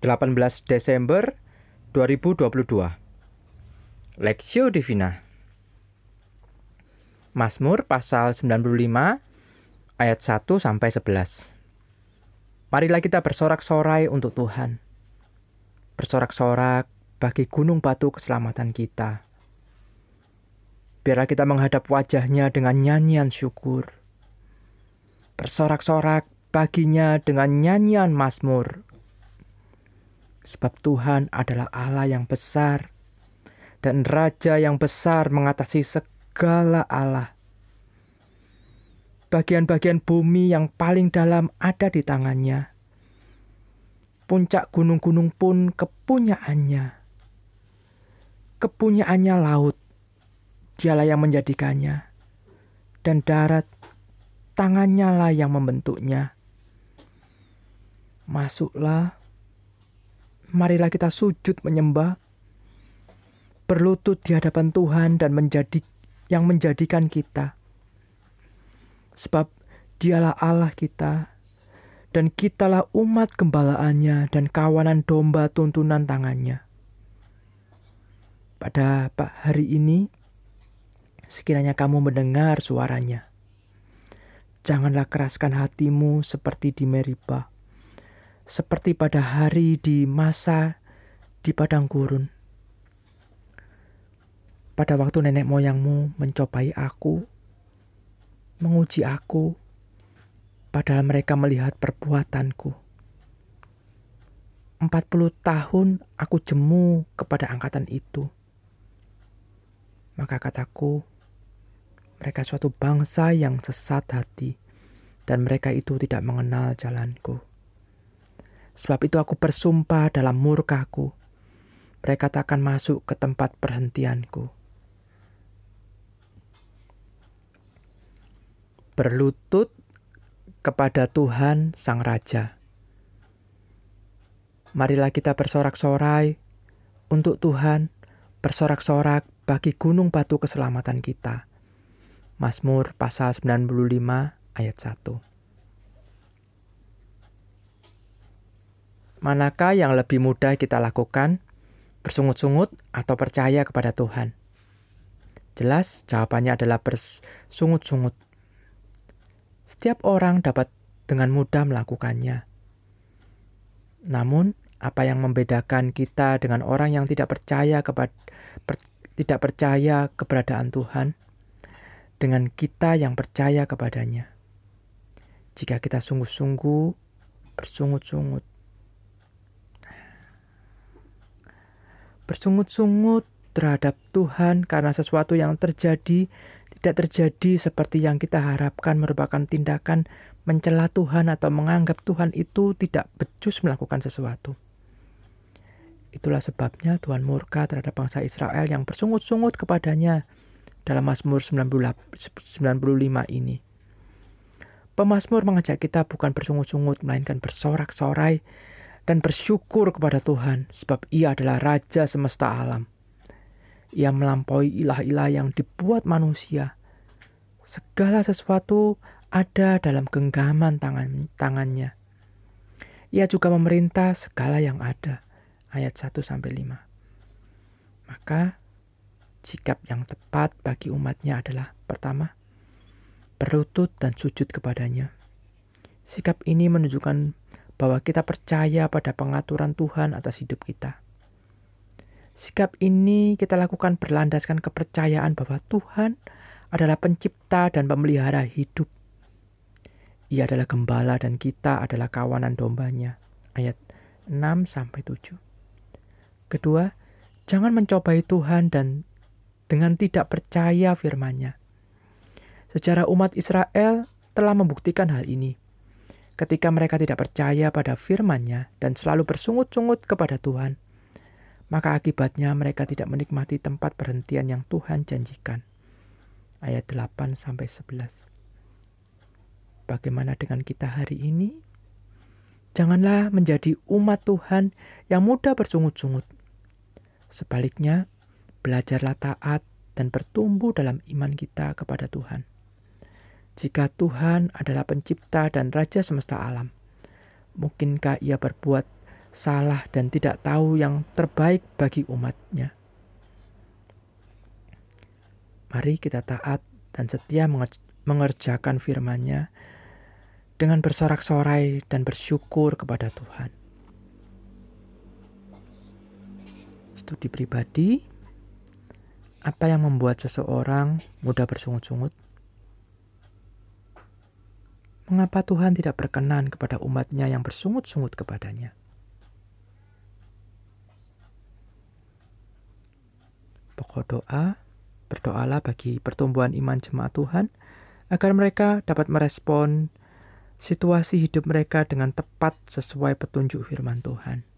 18 Desember 2022 Lexio Divina. Mazmur pasal 95 ayat 1 sampai 11 Marilah kita bersorak-sorai untuk Tuhan. Bersorak-sorak bagi gunung batu keselamatan kita. Biarlah kita menghadap wajahnya dengan nyanyian syukur. Bersorak-sorak baginya dengan nyanyian Mazmur Sebab Tuhan adalah Allah yang besar dan Raja yang besar mengatasi segala Allah. Bagian-bagian bumi yang paling dalam ada di tangannya. Puncak gunung-gunung pun kepunyaannya. Kepunyaannya laut, dialah yang menjadikannya. Dan darat, tangannya lah yang membentuknya. Masuklah marilah kita sujud menyembah, berlutut di hadapan Tuhan dan menjadi yang menjadikan kita. Sebab dialah Allah kita, dan kitalah umat gembalaannya dan kawanan domba tuntunan tangannya. Pada hari ini, sekiranya kamu mendengar suaranya, janganlah keraskan hatimu seperti di Meribah seperti pada hari di masa di padang gurun. Pada waktu nenek moyangmu mencobai aku, menguji aku, padahal mereka melihat perbuatanku. Empat puluh tahun aku jemu kepada angkatan itu. Maka kataku, mereka suatu bangsa yang sesat hati, dan mereka itu tidak mengenal jalanku. Sebab itu aku bersumpah dalam murkaku. Mereka tak akan masuk ke tempat perhentianku. Berlutut kepada Tuhan Sang Raja. Marilah kita bersorak-sorai untuk Tuhan, bersorak-sorak bagi gunung batu keselamatan kita. Mazmur pasal 95 ayat 1. Manakah yang lebih mudah kita lakukan? Bersungut-sungut atau percaya kepada Tuhan? Jelas jawabannya adalah bersungut-sungut. Setiap orang dapat dengan mudah melakukannya. Namun, apa yang membedakan kita dengan orang yang tidak percaya kepada per, tidak percaya keberadaan Tuhan dengan kita yang percaya kepadanya? Jika kita sungguh-sungguh bersungut-sungut bersungut-sungut terhadap Tuhan karena sesuatu yang terjadi tidak terjadi seperti yang kita harapkan merupakan tindakan mencela Tuhan atau menganggap Tuhan itu tidak becus melakukan sesuatu. Itulah sebabnya Tuhan murka terhadap bangsa Israel yang bersungut-sungut kepadanya dalam Mazmur 95 ini. Pemazmur mengajak kita bukan bersungut-sungut melainkan bersorak-sorai dan bersyukur kepada Tuhan sebab ia adalah Raja semesta alam. Ia melampaui ilah-ilah yang dibuat manusia. Segala sesuatu ada dalam genggaman tangan, tangannya. Ia juga memerintah segala yang ada. Ayat 1 sampai 5. Maka sikap yang tepat bagi umatnya adalah pertama, berlutut dan sujud kepadanya. Sikap ini menunjukkan bahwa kita percaya pada pengaturan Tuhan atas hidup kita. Sikap ini kita lakukan berlandaskan kepercayaan bahwa Tuhan adalah pencipta dan pemelihara hidup. Ia adalah gembala dan kita adalah kawanan dombanya. Ayat 6 sampai 7. Kedua, jangan mencobai Tuhan dan dengan tidak percaya firman-Nya. Sejarah umat Israel telah membuktikan hal ini ketika mereka tidak percaya pada firman-Nya dan selalu bersungut-sungut kepada Tuhan, maka akibatnya mereka tidak menikmati tempat perhentian yang Tuhan janjikan. Ayat 8 sampai 11. Bagaimana dengan kita hari ini? Janganlah menjadi umat Tuhan yang mudah bersungut-sungut. Sebaliknya, belajarlah taat dan bertumbuh dalam iman kita kepada Tuhan jika Tuhan adalah pencipta dan raja semesta alam? Mungkinkah ia berbuat salah dan tidak tahu yang terbaik bagi umatnya. Mari kita taat dan setia mengerjakan firman-Nya dengan bersorak-sorai dan bersyukur kepada Tuhan. Studi pribadi, apa yang membuat seseorang mudah bersungut-sungut? Mengapa Tuhan tidak berkenan kepada umatnya yang bersungut-sungut kepadanya? Pokok doa, Berdoalah bagi pertumbuhan iman jemaat Tuhan agar mereka dapat merespon situasi hidup mereka dengan tepat sesuai petunjuk firman Tuhan.